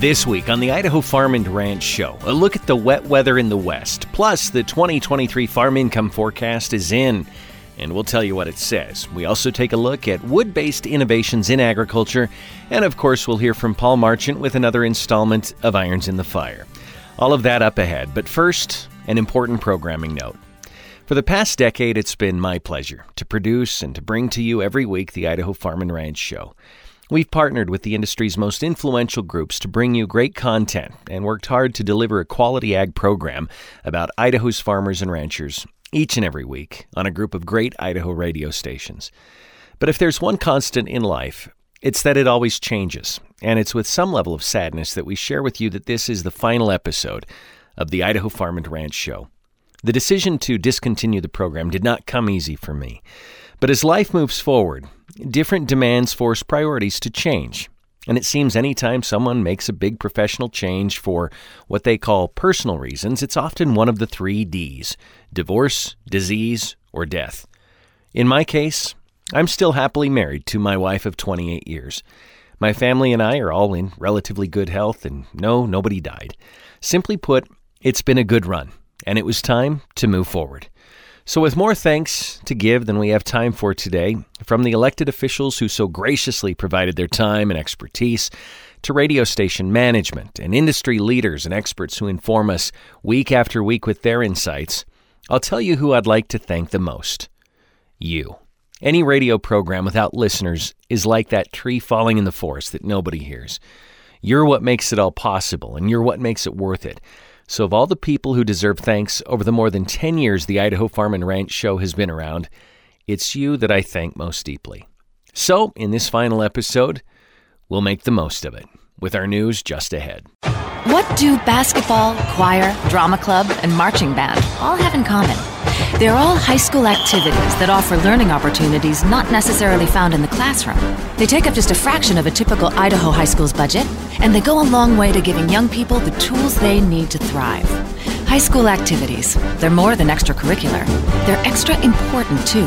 This week on the Idaho Farm and Ranch Show, a look at the wet weather in the West. Plus, the 2023 farm income forecast is in, and we'll tell you what it says. We also take a look at wood based innovations in agriculture, and of course, we'll hear from Paul Marchant with another installment of Irons in the Fire. All of that up ahead, but first, an important programming note. For the past decade, it's been my pleasure to produce and to bring to you every week the Idaho Farm and Ranch Show. We've partnered with the industry's most influential groups to bring you great content and worked hard to deliver a quality ag program about Idaho's farmers and ranchers each and every week on a group of great Idaho radio stations. But if there's one constant in life, it's that it always changes, and it's with some level of sadness that we share with you that this is the final episode of the Idaho Farm and Ranch Show. The decision to discontinue the program did not come easy for me. But as life moves forward, different demands force priorities to change. And it seems anytime someone makes a big professional change for what they call personal reasons, it's often one of the three D's divorce, disease, or death. In my case, I'm still happily married to my wife of 28 years. My family and I are all in relatively good health, and no, nobody died. Simply put, it's been a good run, and it was time to move forward. So, with more thanks to give than we have time for today, from the elected officials who so graciously provided their time and expertise, to radio station management and industry leaders and experts who inform us week after week with their insights, I'll tell you who I'd like to thank the most you. Any radio program without listeners is like that tree falling in the forest that nobody hears. You're what makes it all possible, and you're what makes it worth it. So, of all the people who deserve thanks over the more than 10 years the Idaho Farm and Ranch Show has been around, it's you that I thank most deeply. So, in this final episode, we'll make the most of it with our news just ahead. What do basketball, choir, drama club, and marching band all have in common? They're all high school activities that offer learning opportunities not necessarily found in the classroom. They take up just a fraction of a typical Idaho high school's budget, and they go a long way to giving young people the tools they need to thrive. High school activities, they're more than extracurricular, they're extra important too.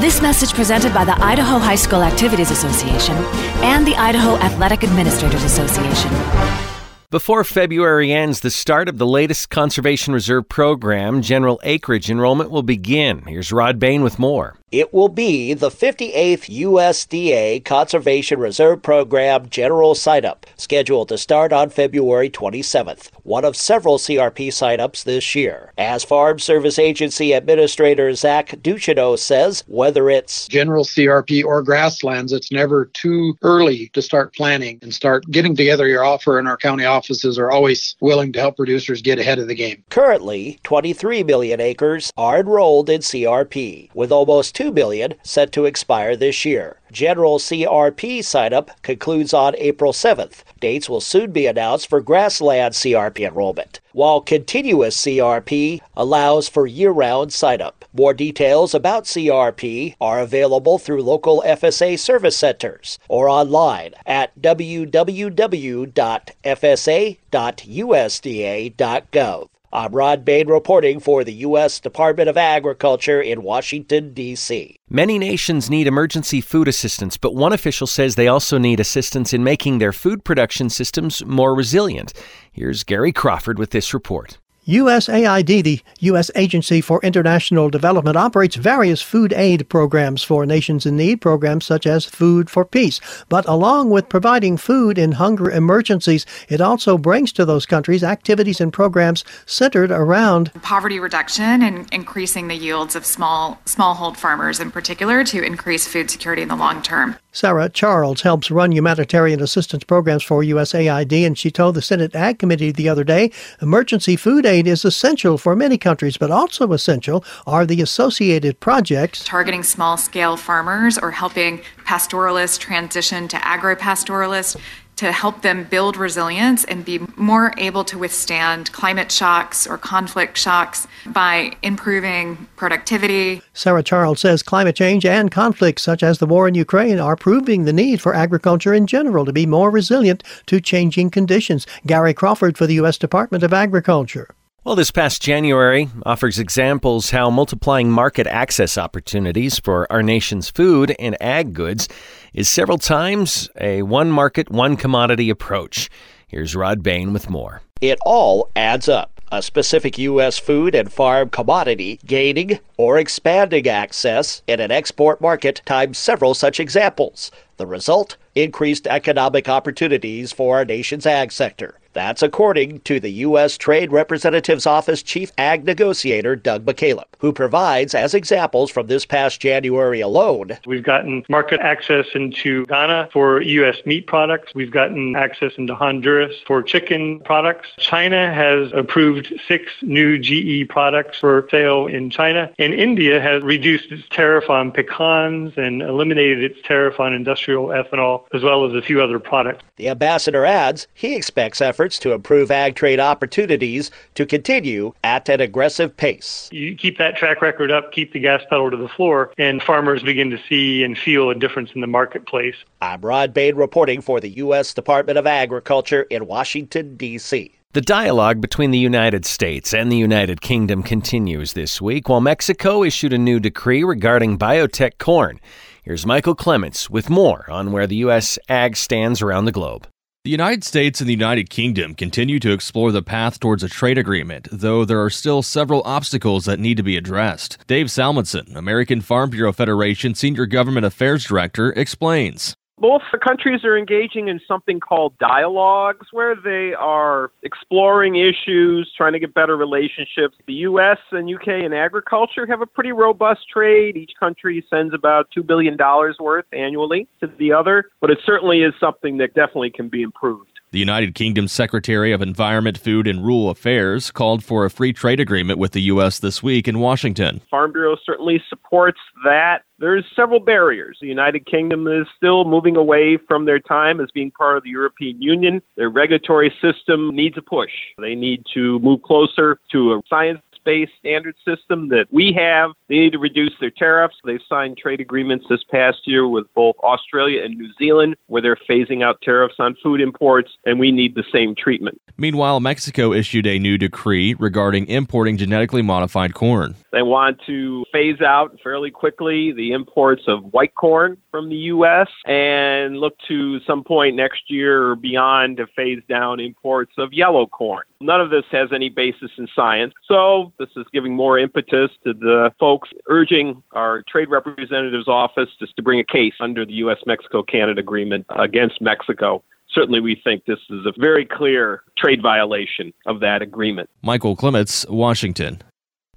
This message presented by the Idaho High School Activities Association and the Idaho Athletic Administrators Association. Before February ends, the start of the latest Conservation Reserve program, general acreage enrollment, will begin. Here's Rod Bain with more. It will be the 58th USDA Conservation Reserve Program General Sign-up, scheduled to start on February 27th, one of several CRP sign-ups this year. As Farm Service Agency Administrator Zach Ducheneaux says, whether it's general CRP or grasslands, it's never too early to start planning and start getting together your offer, and our county offices are always willing to help producers get ahead of the game. Currently, 23 million acres are enrolled in CRP, with almost 2 billion set to expire this year. General CRP sign-up concludes on April 7th. Dates will soon be announced for grassland CRP enrollment, while continuous CRP allows for year-round sign-up. More details about CRP are available through local FSA service centers or online at www.fsa.usda.gov. I'm Rod Bain reporting for the U.S. Department of Agriculture in Washington, D.C. Many nations need emergency food assistance, but one official says they also need assistance in making their food production systems more resilient. Here's Gary Crawford with this report. USAID, the U.S. Agency for International Development, operates various food aid programs for nations in need, programs such as Food for Peace. But along with providing food in hunger emergencies, it also brings to those countries activities and programs centered around poverty reduction and increasing the yields of small smallhold farmers in particular to increase food security in the long term. Sarah Charles helps run humanitarian assistance programs for USAID, and she told the Senate Ag Committee the other day emergency food aid is essential for many countries, but also essential are the associated projects targeting small scale farmers or helping pastoralists transition to agro-pastoralists to help them build resilience and be more able to withstand climate shocks or conflict shocks by improving productivity. Sarah Charles says climate change and conflicts such as the war in Ukraine are proving the need for agriculture in general to be more resilient to changing conditions. Gary Crawford for the U.S. Department of Agriculture. Well, this past January offers examples how multiplying market access opportunities for our nation's food and ag goods is several times a one market, one commodity approach. Here's Rod Bain with more. It all adds up. A specific U.S. food and farm commodity gaining or expanding access in an export market times several such examples. The result? Increased economic opportunities for our nation's ag sector. That's according to the U.S. Trade Representative's Office Chief Ag Negotiator Doug McKalip, who provides as examples from this past January alone. We've gotten market access into Ghana for U.S. meat products. We've gotten access into Honduras for chicken products. China has approved six new GE products for sale in China. And India has reduced its tariff on pecans and eliminated its tariff on industrial ethanol, as well as a few other products. The ambassador adds he expects efforts efforts to improve ag trade opportunities to continue at an aggressive pace. You keep that track record up, keep the gas pedal to the floor, and farmers begin to see and feel a difference in the marketplace. I'm Rod Bain reporting for the U.S. Department of Agriculture in Washington, D.C. The dialogue between the United States and the United Kingdom continues this week while Mexico issued a new decree regarding biotech corn. Here's Michael Clements with more on where the U.S. ag stands around the globe. The United States and the United Kingdom continue to explore the path towards a trade agreement, though there are still several obstacles that need to be addressed. Dave Salmonsen, American Farm Bureau Federation Senior Government Affairs Director, explains. Both the countries are engaging in something called dialogues where they are exploring issues, trying to get better relationships. The U.S. and U.K. in agriculture have a pretty robust trade. Each country sends about $2 billion worth annually to the other, but it certainly is something that definitely can be improved. The United Kingdom's Secretary of Environment, Food, and Rural Affairs called for a free trade agreement with the U.S. this week in Washington. Farm Bureau certainly supports that. There's several barriers. The United Kingdom is still moving away from their time as being part of the European Union. Their regulatory system needs a push. They need to move closer to a science based standard system that we have. They need to reduce their tariffs. They've signed trade agreements this past year with both Australia and New Zealand where they're phasing out tariffs on food imports, and we need the same treatment. Meanwhile, Mexico issued a new decree regarding importing genetically modified corn. They want to phase out fairly quickly the imports of white corn from the U.S. and look to some point next year or beyond to phase down imports of yellow corn. None of this has any basis in science. So this is giving more impetus to the folks urging our trade representative's office just to bring a case under the U.S. Mexico Canada agreement against Mexico certainly we think this is a very clear trade violation of that agreement. Michael Clements, Washington.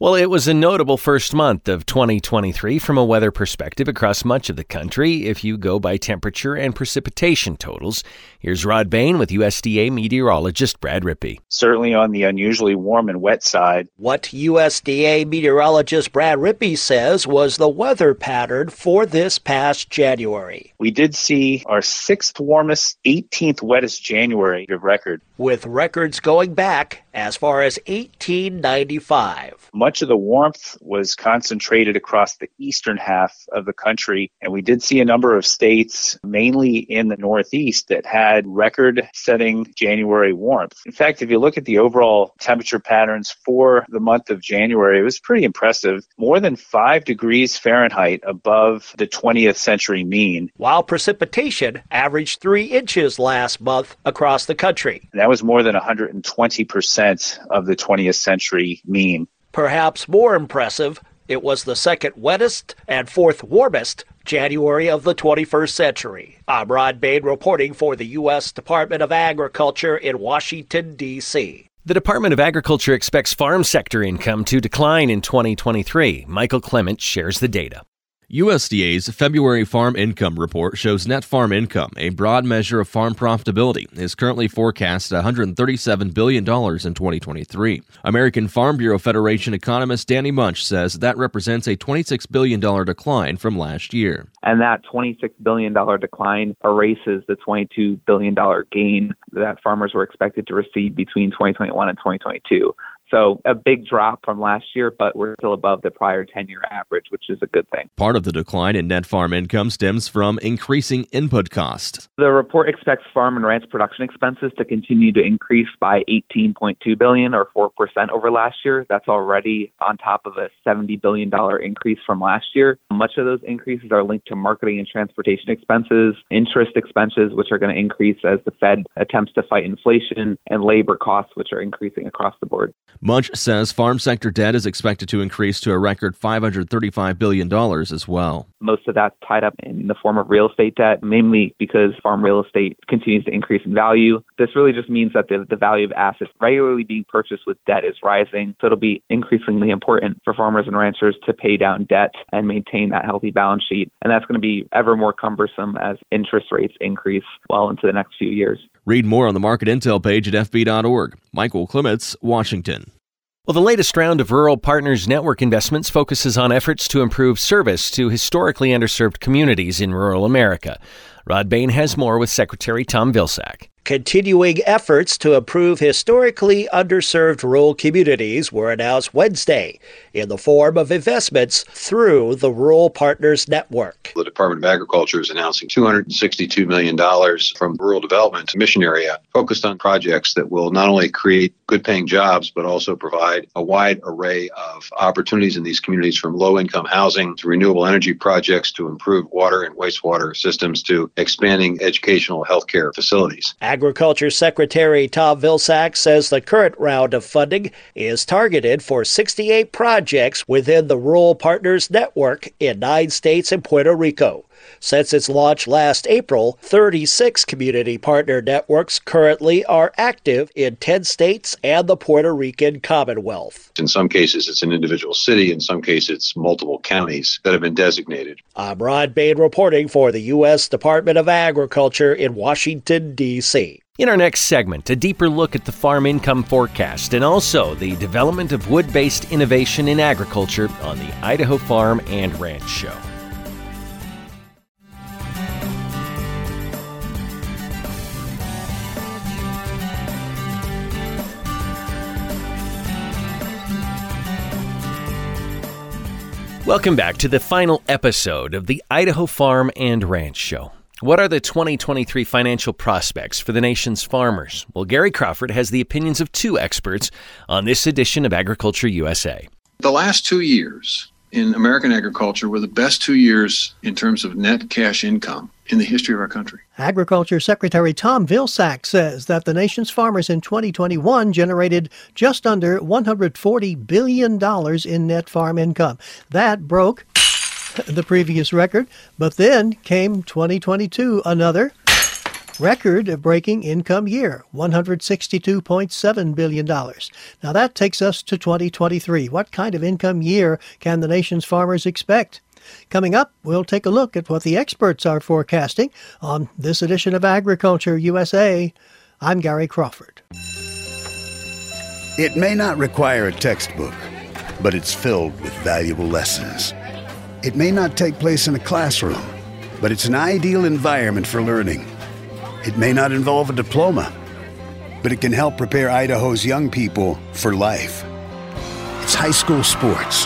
Well, it was a notable first month of 2023 from a weather perspective across much of the country if you go by temperature and precipitation totals. Here's Rod Bain with USDA meteorologist Brad Rippey. Certainly on the unusually warm and wet side. What USDA meteorologist Brad Rippey says was the weather pattern for this past January. We did see our sixth warmest, 18th wettest January of record. With records going back as far as 1895. Much of the warmth was concentrated across the eastern half of the country, and we did see a number of states, mainly in the Northeast, that had record setting January warmth. In fact, if you look at the overall temperature patterns for the month of January, it was pretty impressive. More than 5 degrees Fahrenheit above the 20th century mean. While precipitation averaged 3 inches last month across the country. That was more than 120% of the 20th century mean. Perhaps more impressive, it was the second wettest and fourth warmest January of the 21st century. I'm Rod Bain reporting for the U.S. Department of Agriculture in Washington, D.C. The Department of Agriculture expects farm sector income to decline in 2023. Michael Clement shares the data. USDA's February Farm Income Report shows net farm income, a broad measure of farm profitability, is currently forecast at $137 billion in 2023. American Farm Bureau Federation economist Danny Munch says that represents a $26 billion decline from last year. And that $26 billion decline erases the $22 billion gain that farmers were expected to receive between 2021 and 2022. So a big drop from last year, but we're still above the prior 10 year average, which is a good thing. Part of the decline in net farm income stems from increasing input costs. The report expects farm and ranch production expenses to continue to increase by 18.2 billion or 4% over last year. That's already on top of a 70 billion dollar increase from last year. Much of those increases are linked to marketing and transportation expenses, interest expenses which are going to increase as the Fed attempts to fight inflation, and labor costs which are increasing across the board. Munch says farm sector debt is expected to increase to a record $535 billion as well. Most of that's tied up in the form of real estate debt, mainly because farm real estate continues to increase in value. This really just means that the, the value of assets regularly being purchased with debt is rising. So it'll be increasingly important for farmers and ranchers to pay down debt and maintain that healthy balance sheet. And that's going to be ever more cumbersome as interest rates increase well into the next few years. Read more on the market intel page at FB.org. Michael Clements, Washington. Well, the latest round of Rural Partners Network investments focuses on efforts to improve service to historically underserved communities in rural America. Rod Bain has more with Secretary Tom Vilsack. Continuing efforts to improve historically underserved rural communities were announced Wednesday in the form of investments through the Rural Partners Network. The Department of Agriculture is announcing $262 million from rural development mission area focused on projects that will not only create good paying jobs, but also provide a wide array of opportunities in these communities from low income housing to renewable energy projects to improve water and wastewater systems to expanding educational healthcare facilities. Agriculture Secretary Tom Vilsack says the current round of funding is targeted for 68 projects within the Rural Partners Network in nine states and Puerto Rico. Since its launch last April, 36 community partner networks currently are active in 10 states and the Puerto Rican Commonwealth. In some cases, it's an individual city. In some cases, it's multiple counties that have been designated. I'm Rod Bain reporting for the U.S. Department of Agriculture in Washington, D.C. In our next segment, a deeper look at the farm income forecast and also the development of wood based innovation in agriculture on the Idaho Farm and Ranch Show. Welcome back to the final episode of the Idaho Farm and Ranch Show. What are the 2023 financial prospects for the nation's farmers? Well, Gary Crawford has the opinions of two experts on this edition of Agriculture USA. The last two years in American agriculture were the best two years in terms of net cash income in the history of our country. Agriculture Secretary Tom Vilsack says that the nation's farmers in 2021 generated just under $140 billion in net farm income. That broke the previous record, but then came 2022, another record breaking income year, $162.7 billion. Now that takes us to 2023. What kind of income year can the nation's farmers expect? Coming up, we'll take a look at what the experts are forecasting on this edition of Agriculture USA. I'm Gary Crawford. It may not require a textbook, but it's filled with valuable lessons. It may not take place in a classroom, but it's an ideal environment for learning. It may not involve a diploma, but it can help prepare Idaho's young people for life. It's high school sports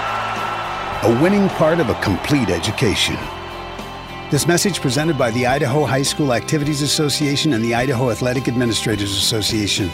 a winning part of a complete education. This message presented by the Idaho High School Activities Association and the Idaho Athletic Administrators Association.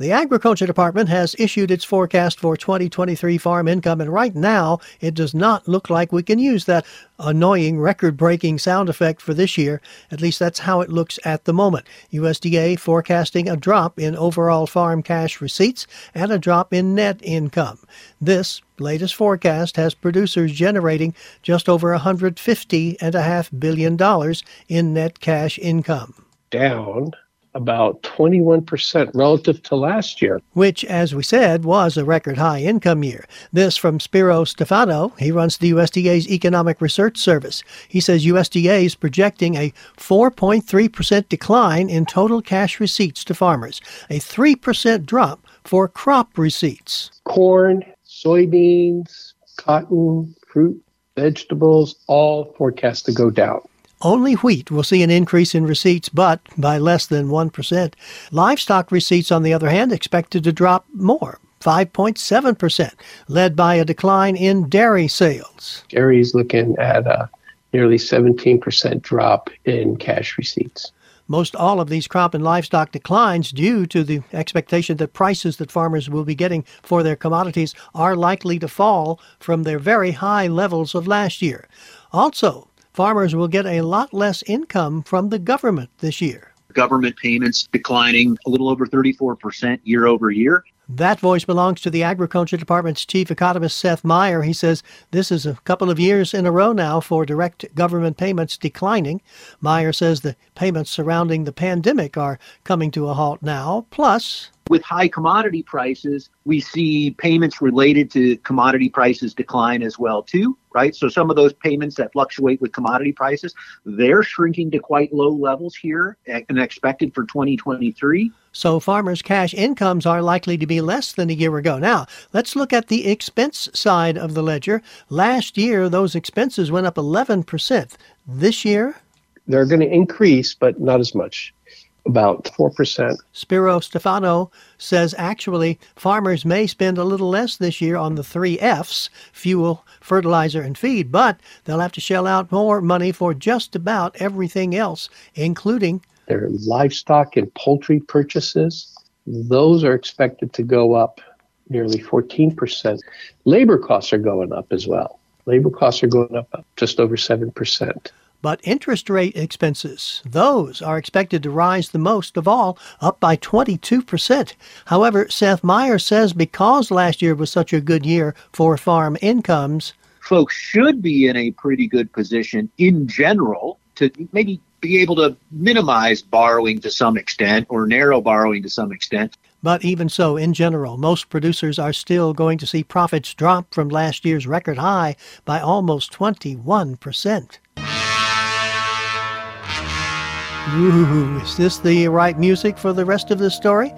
The Agriculture Department has issued its forecast for 2023 farm income, and right now it does not look like we can use that annoying record breaking sound effect for this year. At least that's how it looks at the moment. USDA forecasting a drop in overall farm cash receipts and a drop in net income. This latest forecast has producers generating just over $150.5 billion in net cash income. Down about 21% relative to last year. Which, as we said, was a record high income year. This from Spiro Stefanou. He runs the USDA's Economic Research Service. He says USDA is projecting a 4.3% decline in total cash receipts to farmers, a 3% drop for crop receipts. Corn, soybeans, cotton, fruit, vegetables, all forecast to go down. Only wheat will see an increase in receipts, but by less than 1%. Livestock receipts, on the other hand, expected to drop more. 5.7%, led by a decline in dairy sales. Dairy is looking at a nearly 17% drop in cash receipts. Most all of these crop and livestock declines due to the expectation that prices that farmers will be getting for their commodities are likely to fall from their very high levels of last year. Also, farmers will get a lot less income from the government this year. Government payments declining a little over 34% year over year. That voice belongs to the Agriculture Department's chief economist, Seth Meyer. He says this is a couple of years in a row now for direct government payments declining. Meyer says the payments surrounding the pandemic are coming to a halt now. Plus, with high commodity prices, we see payments related to commodity prices decline as well too, right? So some of those payments that fluctuate with commodity prices, they're shrinking to quite low levels here and expected for 2023. So farmers' cash incomes are likely to be less than a year ago. Now, let's look at the expense side of the ledger. Last year, those expenses went up 11%. This year, they're going to increase, but not as much about 4%. Spiro Stefanou says actually farmers may spend a little less this year on the three F's fuel, fertilizer, and feed, but they'll have to shell out more money for just about everything else, including their livestock and poultry purchases. Those are expected to go up nearly 14%. Labor costs are going up as well. Labor costs are going up just over 7%. But interest rate expenses, those are expected to rise the most of all, up by 22%. However, Seth Meyer says because last year was such a good year for farm incomes, folks should be in a pretty good position in general to maybe be able to minimize borrowing to some extent or narrow borrowing to some extent. But even so, in general, most producers are still going to see profits drop from last year's record high by almost 21%. Ooh, is this the right music for the rest of the story?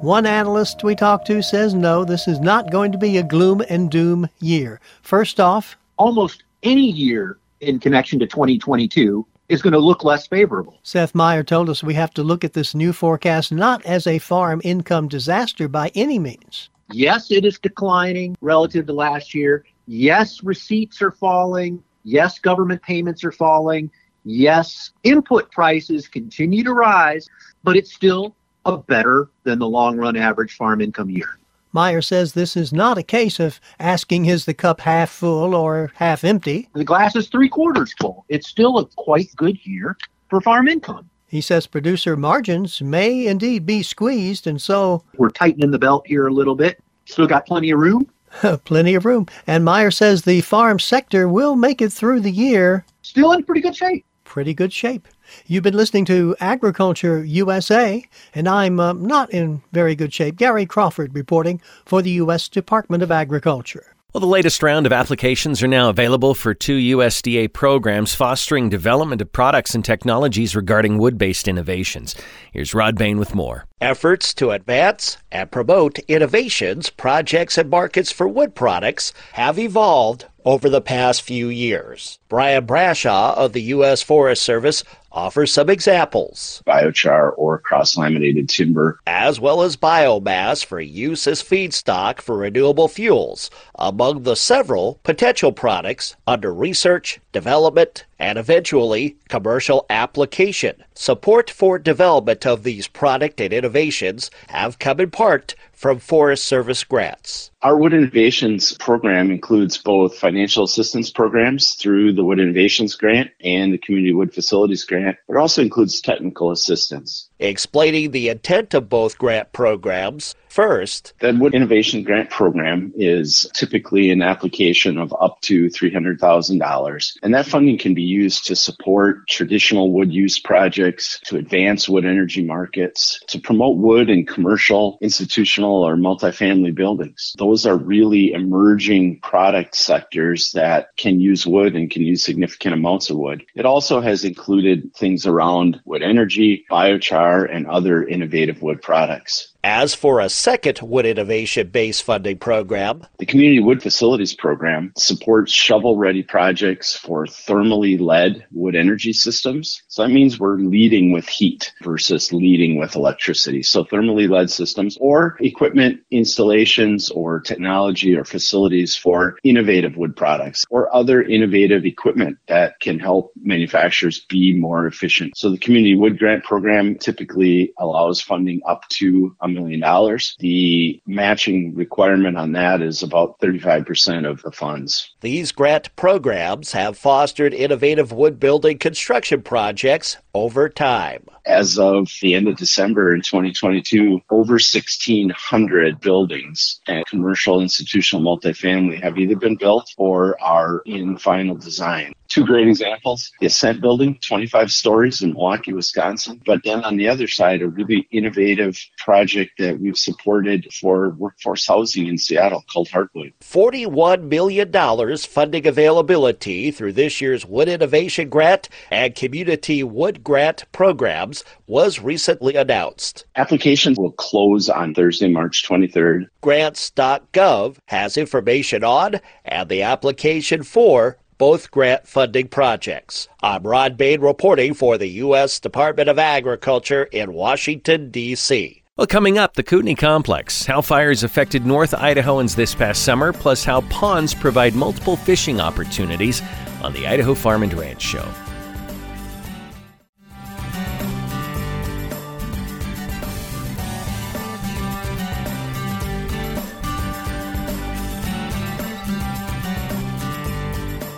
One analyst we talked to says no, this is not going to be a gloom and doom year. First off, almost any year in connection to 2022 is going to look less favorable. Seth Meyer told us we have to look at this new forecast not as a farm income disaster by any means. Yes, it is declining relative to last year. Yes, receipts are falling. Yes, government payments are falling. Yes, input prices continue to rise, but it's still a better than the long run average farm income year. Meyer says this is not a case of asking is the cup half full or half empty. The glass is three quarters full. It's still a quite good year for farm income. He says producer margins may indeed be squeezed, and so we're tightening the belt here a little bit. Still got plenty of room. plenty of room. And Meyer says the farm sector will make it through the year. Still in pretty good shape pretty good shape. You've been listening to Agriculture USA, and I'm uh, not in very good shape. Gary Crawford reporting for the U.S. Department of Agriculture. Well, the latest round of applications are now available for two USDA programs fostering development of products and technologies regarding wood based innovations. Here's Rod Bain with more. Efforts to advance and promote innovations, projects, and markets for wood products have evolved over the past few years. Brian Brashaw of the U.S. Forest Service offers some examples. Biochar or cross laminated timber, as well as biomass for use as feedstock for renewable fuels, among the several potential products under research, development, and eventually commercial application. Support for development of these product and innovations have come in part from Forest Service grants. Our Wood Innovations program includes both financial assistance programs through the Wood Innovations Grant and the Community Wood Facilities Grant, but also includes technical assistance. Explaining the intent of both grant programs. First, the Wood Innovation Grant Program is typically an application of up to $300,000. And that funding can be used to support traditional wood use projects, to advance wood energy markets, to promote wood in commercial, institutional, or multifamily buildings. Those are really emerging product sectors that can use wood and can use significant amounts of wood. It also has included things around wood energy, biochar, and other innovative wood products. As for a second Wood Innovation Base Funding Program, the Community Wood Facilities Program supports shovel ready projects for thermally led wood energy systems. So that means we're leading with heat versus leading with electricity. So thermally led systems or equipment installations or technology or facilities for innovative wood products or other innovative equipment that can help manufacturers be more efficient. So the Community Wood Grant Program typically allows funding up to a million dollars. The matching requirement on that is about 35% of the funds. These grant programs have fostered innovative wood building construction projects over time. As of the end of December in 2022, over 1,600 buildings and commercial, institutional, multifamily have either been built or are in final design. Two great examples the Ascent Building, 25 stories in Milwaukee, Wisconsin. But then on the other side, a really innovative project that we've supported for workforce housing in Seattle called Heartwood. $41 million funding availability through this year's Wood Innovation Grant and Community Wood Grant programs was recently announced. Applications will close on Thursday, March 23rd. Grants.gov has information on and the application for both grant funding projects. I'm Rod Bain reporting for the U.S. Department of Agriculture in Washington, D.C. Well, coming up, the Kootenai Complex, how fires affected North Idahoans this past summer, plus how ponds provide multiple fishing opportunities on the Idaho Farm and Ranch Show.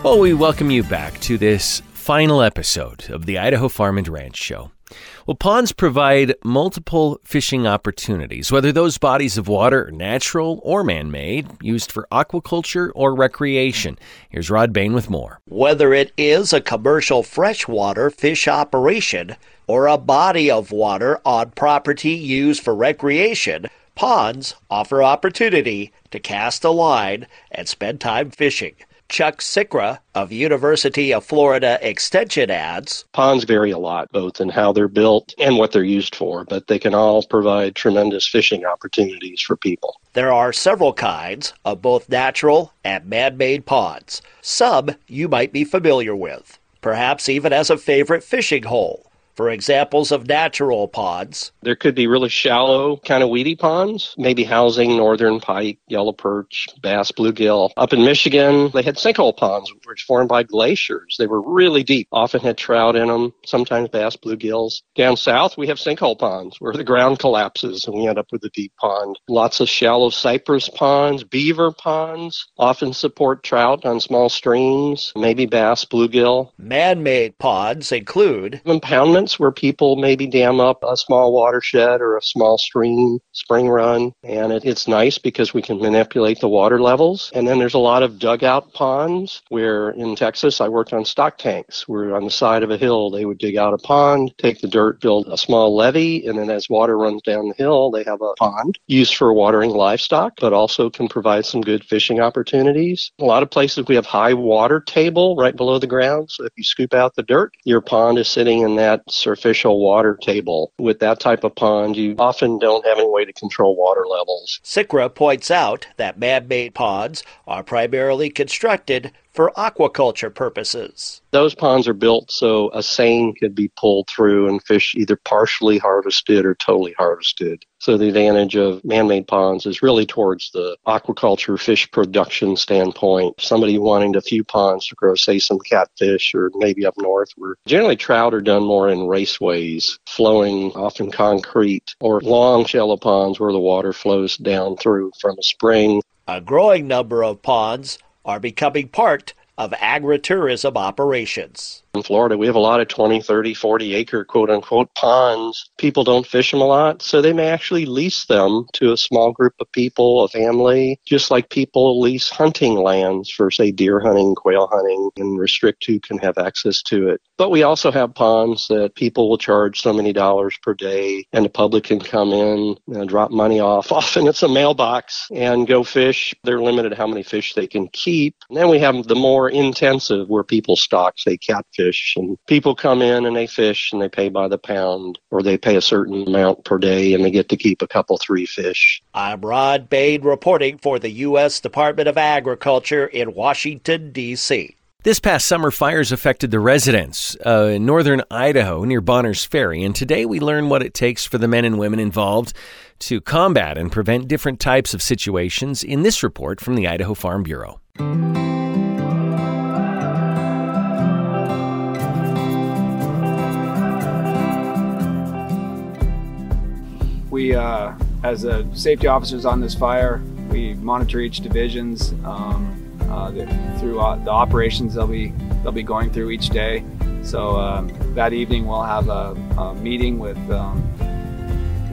Well, we welcome you back to this final episode of the Idaho Farm and Ranch Show. Well, ponds provide multiple fishing opportunities, whether those bodies of water are natural or man made, used for aquaculture or recreation. Here's Rod Bain with more. Whether it is a commercial freshwater fish operation or a body of water on property used for recreation, ponds offer opportunity to cast a line and spend time fishing. Chuck Cichra of University of Florida Extension adds Ponds vary a lot, both in how they're built and what they're used for, but they can all provide tremendous fishing opportunities for people. There are several kinds of both natural and man made ponds. Some you might be familiar with, perhaps even as a favorite fishing hole for examples of natural ponds. There could be really shallow, kind of weedy ponds, maybe housing northern pike, yellow perch, bass, bluegill. Up in Michigan, they had sinkhole ponds, which formed by glaciers. They were really deep, often had trout in them, sometimes bass, bluegills. Down south, we have sinkhole ponds where the ground collapses and we end up with a deep pond. Lots of shallow cypress ponds, beaver ponds often support trout on small streams, maybe bass, bluegill. Man made ponds include impoundment where people maybe dam up a small watershed or a small stream, spring run, and it, it's nice because we can manipulate the water levels. And then there's a lot of dugout ponds where in Texas I worked on stock tanks where on the side of a hill they would dig out a pond, take the dirt, build a small levee, and then as water runs down the hill, they have a pond used for watering livestock, but also can provide some good fishing opportunities. A lot of places we have high water table right below the ground, so if you scoop out the dirt, your pond is sitting in that surficial water table. With that type of pond, you often don't have any way to control water levels. Cichra points out that man made ponds are primarily constructed for aquaculture purposes. Those ponds are built so a seine could be pulled through and fish either partially harvested or totally harvested. So the advantage of man-made ponds is really towards the aquaculture fish production standpoint. Somebody wanting a few ponds to grow, say, some catfish or maybe up north where generally trout are done more in raceways, flowing often concrete or long shallow ponds where the water flows down through from a spring. A growing number of ponds are becoming part of agritourism operations. In Florida, we have a lot of 20, 30, 40 acre quote unquote ponds. People don't fish them a lot, so they may actually lease them to a small group of people, a family, just like people lease hunting lands for, say, deer hunting, quail hunting, and restrict who can have access to it. But we also have ponds that people will charge so many dollars per day, and the public can come in and drop money off. Often it's a mailbox and go fish. They're limited how many fish they can keep. And then we have the more intensive where people stock, say, catfish. And people come in and they fish and they pay by the pound or they pay a certain amount per day and they get to keep a couple, three fish. I'm Rod Bain reporting for the U.S. Department of Agriculture in Washington, D.C. This past summer, fires affected the residents uh, in northern Idaho near Bonners Ferry, and today we learn what it takes for the men and women involved to combat and prevent different types of situations in this report from the Idaho Farm Bureau. We, uh, as a safety officers on this fire, we monitor each divisions um, uh, through uh, the operations they'll be they'll be going through each day. So um, that evening we'll have a, a meeting with um,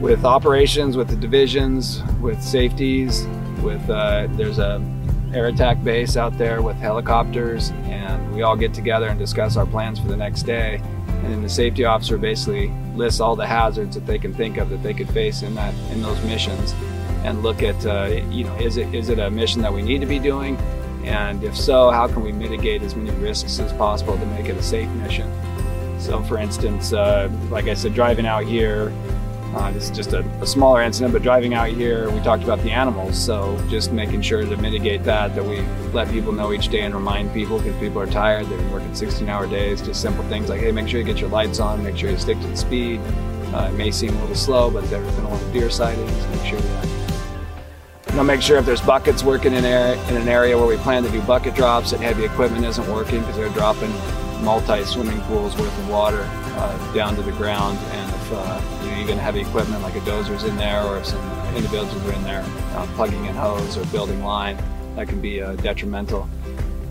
with operations, with the divisions, with safeties, with uh, there's a air attack base out there with helicopters, and we all get together and discuss our plans for the next day and then the safety officer basically lists all the hazards that they can think of that they could face in that in those missions and look at uh, you know is it is it a mission that we need to be doing? And if so how can we mitigate as many risks as possible to make it a safe mission? So for instance uh, like i said driving out here uh, this is just a, a, smaller incident, but driving out here, we talked about the animals. So just making sure to mitigate that, that we let people know each day and remind people because people are tired. They've been working 16 hour days. Just simple things like, hey, make sure you get your lights on, make sure you stick to the speed. Uh, it may seem a little slow, but there's been a lot of deer sightings. Make sure that you know, make sure if there's buckets working in, air, in an area where we plan to do bucket drops, that heavy equipment isn't working because they're dropping multi swimming pools worth of water uh, down to the ground. And if uh, you even heavy equipment like a dozer's in there or if some individuals are in there uh, plugging in hose or building line, that can be uh, detrimental.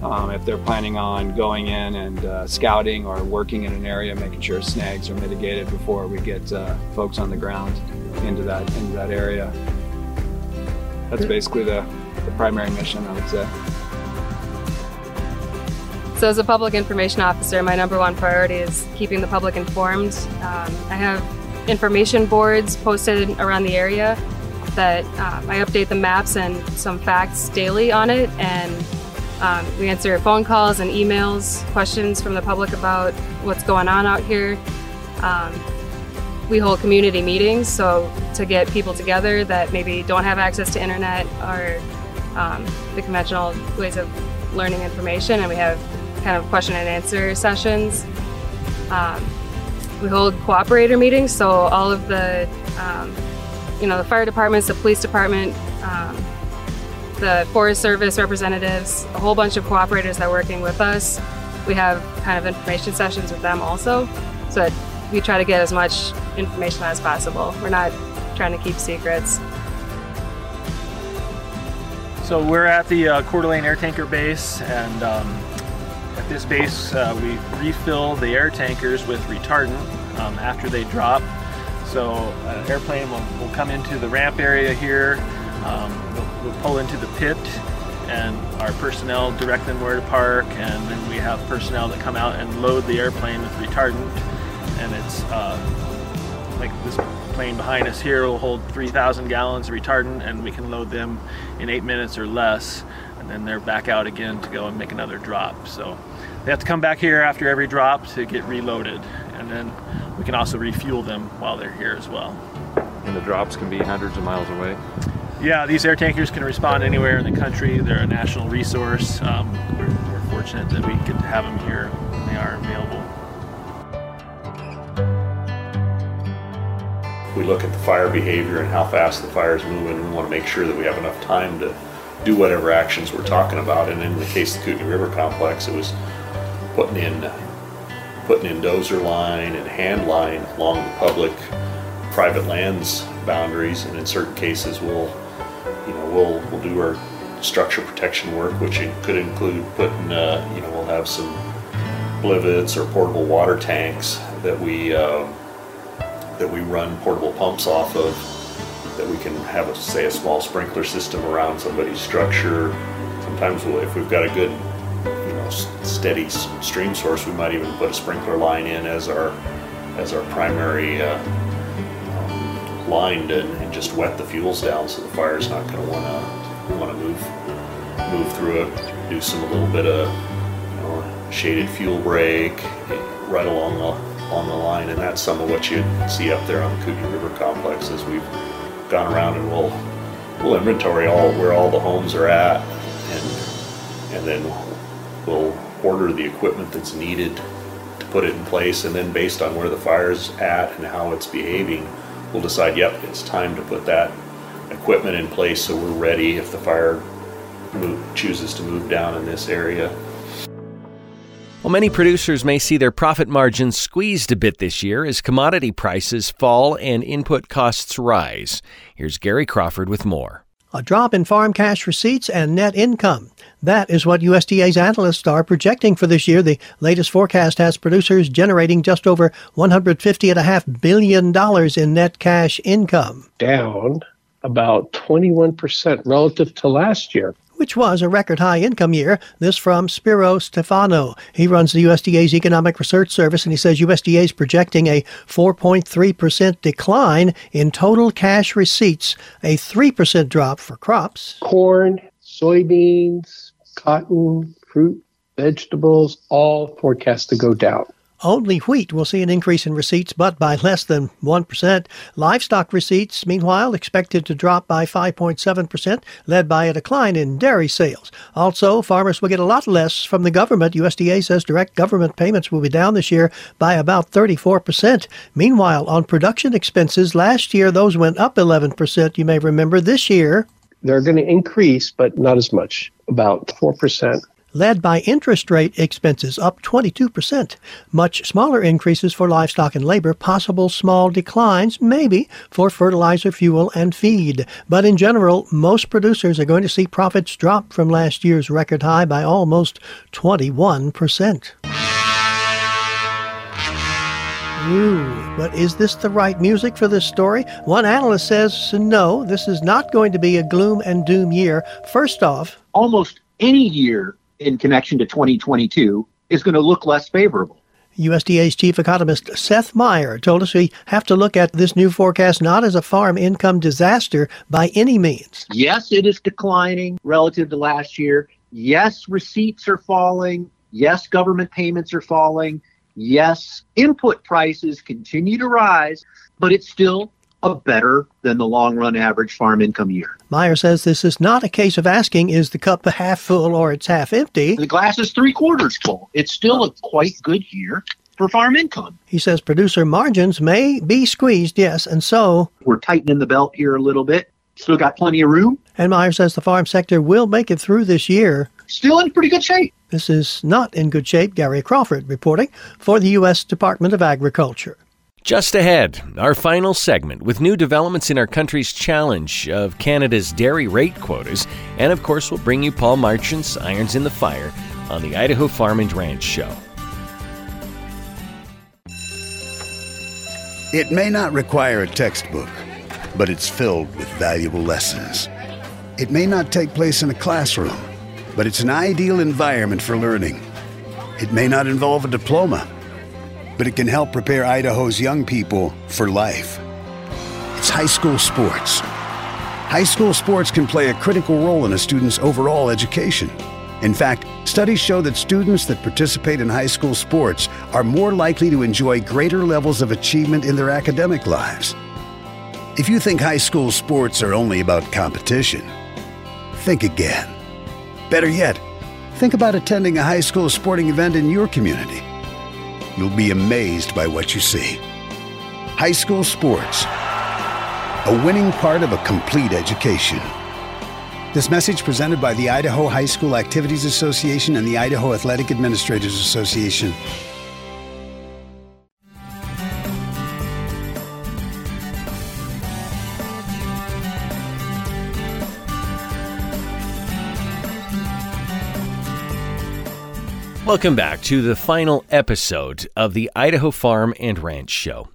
Um, if they're planning on going in and uh, scouting or working in an area, making sure snags are mitigated before we get uh, folks on the ground into that into that area. That's basically the, the primary mission, I would say. So, as a public information officer, my number one priority is keeping the public informed. Um, I have information boards posted around the area that um, I update the maps and some facts daily on it. And um, we answer phone calls and emails, questions from the public about what's going on out here. Um, we hold community meetings, so to get people together that maybe don't have access to internet or um, the conventional ways of learning information, and we have kind of question and answer sessions. Um, we hold cooperator meetings, so all of the, um, you know, the fire departments, the police department, um, the Forest Service representatives, a whole bunch of cooperators that are working with us. We have kind of information sessions with them also, so that we try to get as much information as possible. We're not trying to keep secrets. So we're at the uh, Coeur d'Alene Air Tanker Base, and um, this base, uh, we refill the air tankers with retardant um, after they drop. So an uh, airplane will, will come into the ramp area here, um, we'll, we'll, pull into the pit, and our personnel direct them where to park, and then we have personnel that come out and load the airplane with retardant. And it's uh, like this plane behind us here will hold 3,000 gallons of retardant, and we can load them in eight minutes or less and then they're back out again to go and make another drop. So they have to come back here after every drop to get reloaded, and then we can also refuel them while they're here as well. And the drops can be hundreds of miles away. Yeah, these air tankers can respond anywhere in the country. They're a national resource. Um, we're, we're fortunate that we get to have them here when they are available. We look at the fire behavior and how fast the fire is moving. We want to make sure that we have enough time to do whatever actions we're talking about. And in the case of the Kootenai River Complex, it was putting in putting in dozer line and hand line along the public private lands boundaries. And in certain cases, we'll you know we'll we'll do our structure protection work, which could include putting, uh, you know, we'll have some blivets or portable water tanks that we um, that we run portable pumps off of. That we can have, a, say, a small sprinkler system around somebody's structure. Sometimes, we'll, if we've got a good, steady stream source, we might even put a sprinkler line in as our as our primary uh, um, line to, and just wet the fuels down, so the fire's not going to want to want to move move through it. Do some a little bit of you know, shaded fuel break right along the along the line, and that's some of what you see up there on the Kootenai River complex as we've gone around and we'll we'll inventory all where all the homes are at, and and then we'll order the equipment that's needed to put it in place, and then based on where the fire's at and how it's behaving, we'll decide, yep, it's time to put that equipment in place so we're ready if the fire move, chooses to move down in this area. Well, many producers may see their profit margins squeezed a bit this year as commodity prices fall and input costs rise. Here's Gary Crawford with more. A drop in farm cash receipts and net income. That is what USDA's analysts are projecting for this year. The latest forecast has producers generating just over $150.5 billion in net cash income. Down about 21% relative to last year which was a record high income year. This from Spiro Stefanou. He runs the USDA's Economic Research Service, and he says USDA is projecting a 4.3% decline in total cash receipts, a 3% drop for crops. Corn, soybeans, cotton, fruit, vegetables, all forecast to go down. Only wheat will see an increase in receipts, but by less than 1%. Livestock receipts, meanwhile, expected to drop by 5.7%, led by a decline in dairy sales. Also, farmers will get a lot less from the government. USDA says direct government payments will be down this year by about 34%. Meanwhile, on production expenses, last year those went up 11%, you may remember. This year, they're going to increase, but not as much, about 4% led by interest rate expenses up 22%. Much smaller increases for livestock and labor, possible small declines, maybe, for fertilizer, fuel, and feed. But in general, most producers are going to see profits drop from last year's record high by almost 21%. Ooh, but is this the right music for this story? One analyst says no, this is not going to be a gloom and doom year. First off, almost any year in connection to 2022 is going to look less favorable. USDA's chief economist Seth Meyer told us we have to look at this new forecast not as a farm income disaster by any means. Yes, it is declining relative to last year. Yes, receipts are falling. Yes, government payments are falling. Yes, input prices continue to rise, but it's still a better than the long run average farm income year. Meyer says this is not a case of asking is the cup half full or it's half empty. The glass is three quarters full. It's still a quite good year for farm income. He says producer margins may be squeezed, yes, and so we're tightening the belt here a little bit. Still got plenty of room. And Meyer says the farm sector will make it through this year. Still in pretty good shape. This is not in good shape. Gary Crawford reporting for the U.S. Department of Agriculture. Just ahead, our final segment with new developments in our country's challenge of Canada's dairy rate quotas. And of course, we'll bring you Paul Marchant's Irons in the Fire on the Idaho Farm and Ranch Show. It may not require a textbook, but it's filled with valuable lessons. It may not take place in a classroom, but it's an ideal environment for learning. It may not involve a diploma but it can help prepare Idaho's young people for life. It's high school sports. High school sports can play a critical role in a student's overall education. In fact, studies show that students that participate in high school sports are more likely to enjoy greater levels of achievement in their academic lives. If you think high school sports are only about competition, think again. Better yet, think about attending a high school sporting event in your community. You'll be amazed by what you see. High school sports, a winning part of a complete education. This message presented by the Idaho High School Activities Association and the Idaho Athletic Administrators Association. Welcome back to the final episode of the Idaho Farm and Ranch Show.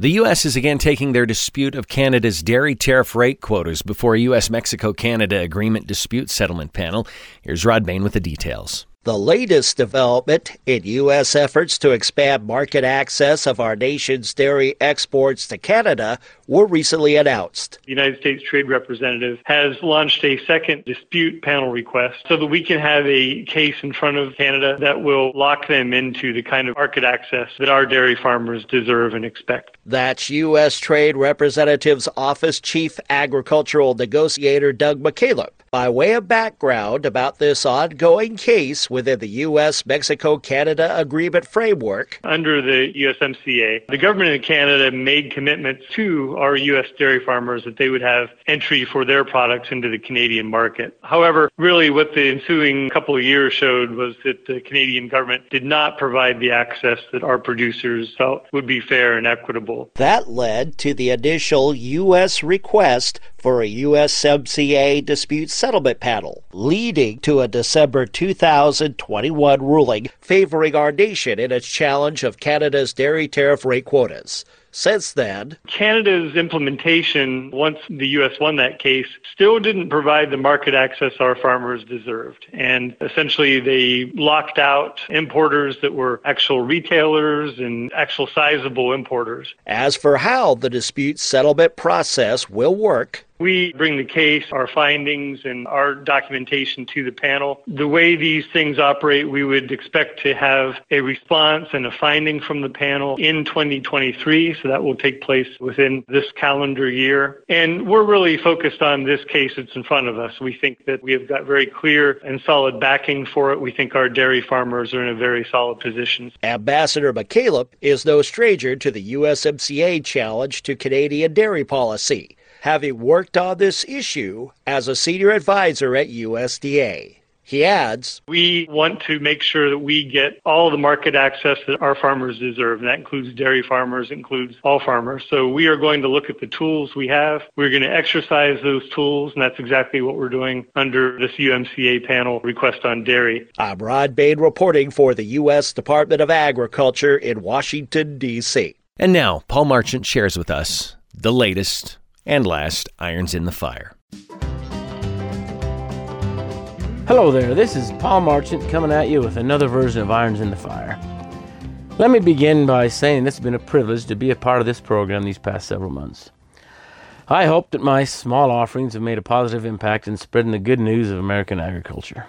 The U.S. is again taking their dispute of Canada's dairy tariff rate quotas before a U.S. Mexico Canada Agreement Dispute Settlement Panel. Here's Rod Bain with the details. The latest development in U.S. efforts to expand market access of our nation's dairy exports to Canada were recently announced. The United States Trade Representative has launched a second dispute panel request so that we can have a case in front of Canada that will lock them into the kind of market access that our dairy farmers deserve and expect. That's U.S. Trade Representative's Office Chief Agricultural Negotiator Doug McKalip. By way of background about this ongoing case within the U.S. Mexico Canada Agreement framework. Under the USMCA, the government of Canada made commitments to our U.S. dairy farmers that they would have entry for their products into the Canadian market. However, really what the ensuing couple of years showed was that the Canadian government did not provide the access that our producers felt would be fair and equitable. That led to the initial U.S. request for a USMCA dispute settlement panel, leading to a December 2021 ruling favoring our nation in its challenge of Canada's dairy tariff rate quotas. Since then, Canada's implementation, once the U.S. won that case, still didn't provide the market access our farmers deserved. And essentially, they locked out importers that were actual retailers and actual sizable importers. As for how the dispute settlement process will work, we bring the case, our findings, and our documentation to the panel. The way these things operate, we would expect to have a response and a finding from the panel in 2023. So that will take place within this calendar year. And we're really focused on this case that's in front of us. We think that we have got very clear and solid backing for it. We think our dairy farmers are in a very solid position. Ambassador McKalip is no stranger to the USMCA challenge to Canadian dairy policy having worked on this issue as a senior advisor at USDA. He adds, We want to make sure that we get all the market access that our farmers deserve. And that includes dairy farmers, includes all farmers. So we are going to look at the tools we have. We're going to exercise those tools. And that's exactly what we're doing under this UMCA panel request on dairy. I'm Rod Bain reporting for the U.S. Department of Agriculture in Washington, D.C. And now, Paul Marchant shares with us the latest and last, irons in the fire. Hello there, this is Paul Marchant coming at you with another version of Irons in the Fire. Let me begin by saying it's been a privilege to be a part of this program these past several months. I hope that my small offerings have made a positive impact in spreading the good news of American agriculture.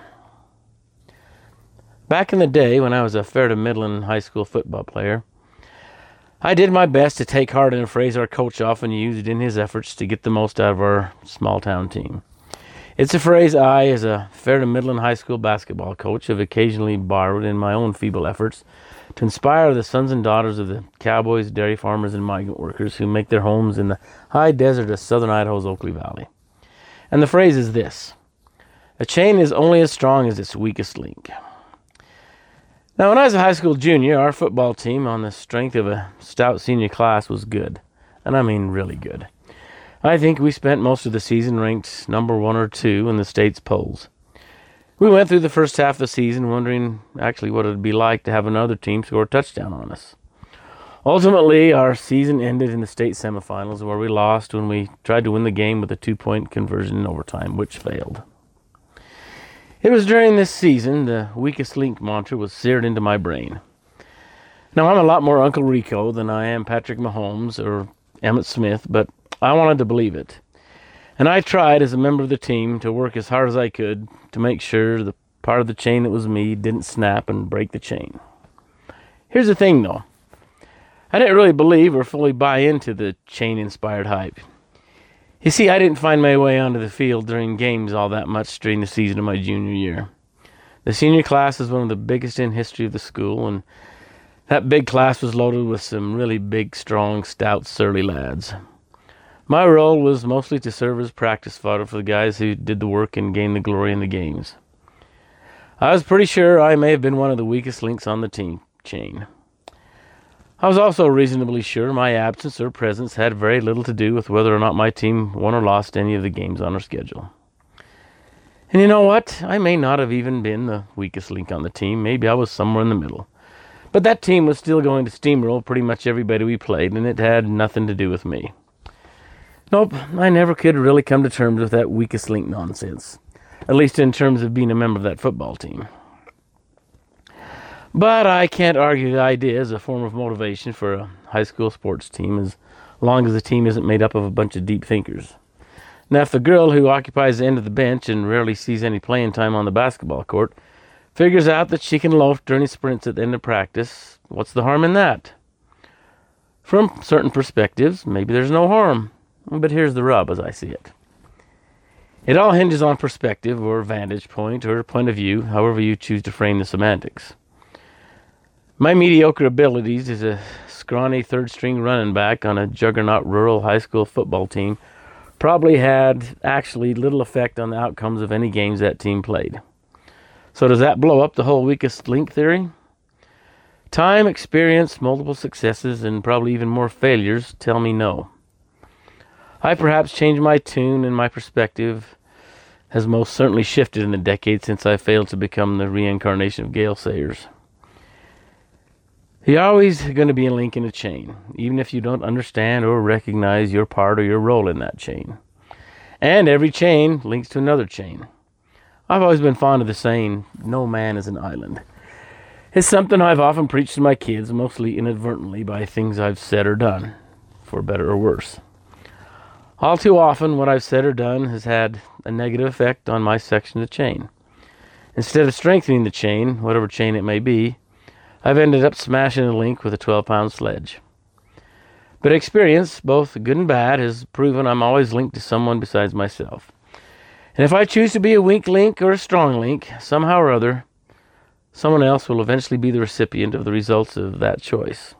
Back in the day when I was a fair to Midland high school football player, I did my best to take heart in a phrase our coach often used in his efforts to get the most out of our small town team. It's a phrase I, as a fair to Midland high school basketball coach, have occasionally borrowed in my own feeble efforts to inspire the sons and daughters of the cowboys, dairy farmers, and migrant workers who make their homes in the high desert of southern Idaho's Oakley Valley. And the phrase is this A chain is only as strong as its weakest link. Now, when I was a high school junior, our football team, on the strength of a stout senior class, was good. And I mean really good. I think we spent most of the season ranked number one or two in the state's polls. We went through the first half of the season wondering actually what it would be like to have another team score a touchdown on us. Ultimately, our season ended in the state semifinals where we lost when we tried to win the game with a two point conversion in overtime, which failed. It was during this season the weakest link mantra was seared into my brain. Now, I'm a lot more Uncle Rico than I am Patrick Mahomes or Emmitt Smith, but I wanted to believe it. And I tried as a member of the team to work as hard as I could to make sure the part of the chain that was me didn't snap and break the chain. Here's the thing though I didn't really believe or fully buy into the chain inspired hype. You see, I didn't find my way onto the field during games all that much during the season of my junior year. The senior class is one of the biggest in history of the school, and that big class was loaded with some really big, strong, stout, surly lads. My role was mostly to serve as practice fodder for the guys who did the work and gained the glory in the games. I was pretty sure I may have been one of the weakest links on the team chain. I was also reasonably sure my absence or presence had very little to do with whether or not my team won or lost any of the games on our schedule. And you know what? I may not have even been the weakest link on the team. Maybe I was somewhere in the middle. But that team was still going to steamroll pretty much everybody we played, and it had nothing to do with me. Nope, I never could really come to terms with that weakest link nonsense, at least in terms of being a member of that football team. But I can't argue the idea as a form of motivation for a high school sports team as long as the team isn't made up of a bunch of deep thinkers. Now, if the girl who occupies the end of the bench and rarely sees any playing time on the basketball court figures out that she can loaf during sprints at the end of practice, what's the harm in that? From certain perspectives, maybe there's no harm. But here's the rub as I see it. It all hinges on perspective or vantage point or point of view, however you choose to frame the semantics. My mediocre abilities as a scrawny third string running back on a juggernaut rural high school football team probably had actually little effect on the outcomes of any games that team played. So, does that blow up the whole weakest link theory? Time, experience, multiple successes, and probably even more failures tell me no. I perhaps changed my tune and my perspective has most certainly shifted in the decade since I failed to become the reincarnation of Gale Sayers. You're always going to be a link in a chain, even if you don't understand or recognize your part or your role in that chain. And every chain links to another chain. I've always been fond of the saying, no man is an island. It's something I've often preached to my kids, mostly inadvertently by things I've said or done, for better or worse. All too often, what I've said or done has had a negative effect on my section of the chain. Instead of strengthening the chain, whatever chain it may be, I've ended up smashing a link with a 12 pound sledge. But experience, both good and bad, has proven I'm always linked to someone besides myself. And if I choose to be a weak link or a strong link, somehow or other, someone else will eventually be the recipient of the results of that choice.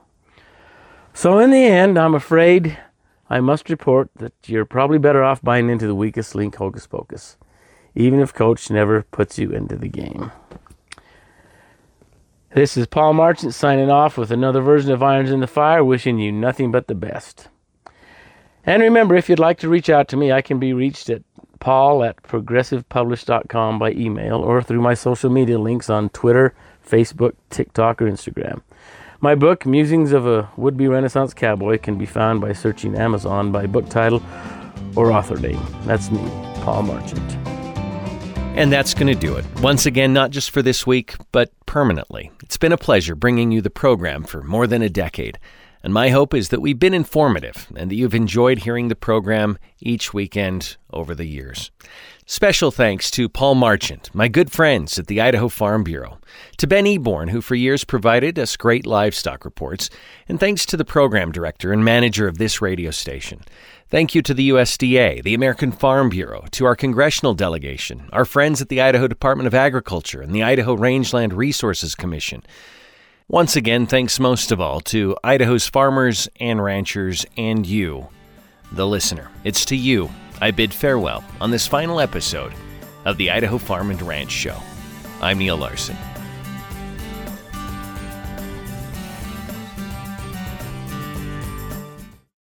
So, in the end, I'm afraid I must report that you're probably better off buying into the weakest link hocus pocus, even if coach never puts you into the game. This is Paul Marchant signing off with another version of Irons in the Fire, wishing you nothing but the best. And remember, if you'd like to reach out to me, I can be reached at paul at progressivepublish.com by email or through my social media links on Twitter, Facebook, TikTok, or Instagram. My book, Musings of a Would Be Renaissance Cowboy, can be found by searching Amazon by book title or author name. That's me, Paul Marchant. And that's going to do it. Once again, not just for this week, but permanently. It's been a pleasure bringing you the program for more than a decade. And my hope is that we've been informative and that you've enjoyed hearing the program each weekend over the years. Special thanks to Paul Marchant, my good friends at the Idaho Farm Bureau, to Ben Eborn, who for years provided us great livestock reports, and thanks to the program director and manager of this radio station. Thank you to the USDA, the American Farm Bureau, to our congressional delegation, our friends at the Idaho Department of Agriculture and the Idaho Rangeland Resources Commission. Once again, thanks most of all to Idaho's farmers and ranchers and you, the listener. It's to you I bid farewell on this final episode of the Idaho Farm and Ranch Show. I'm Neil Larson.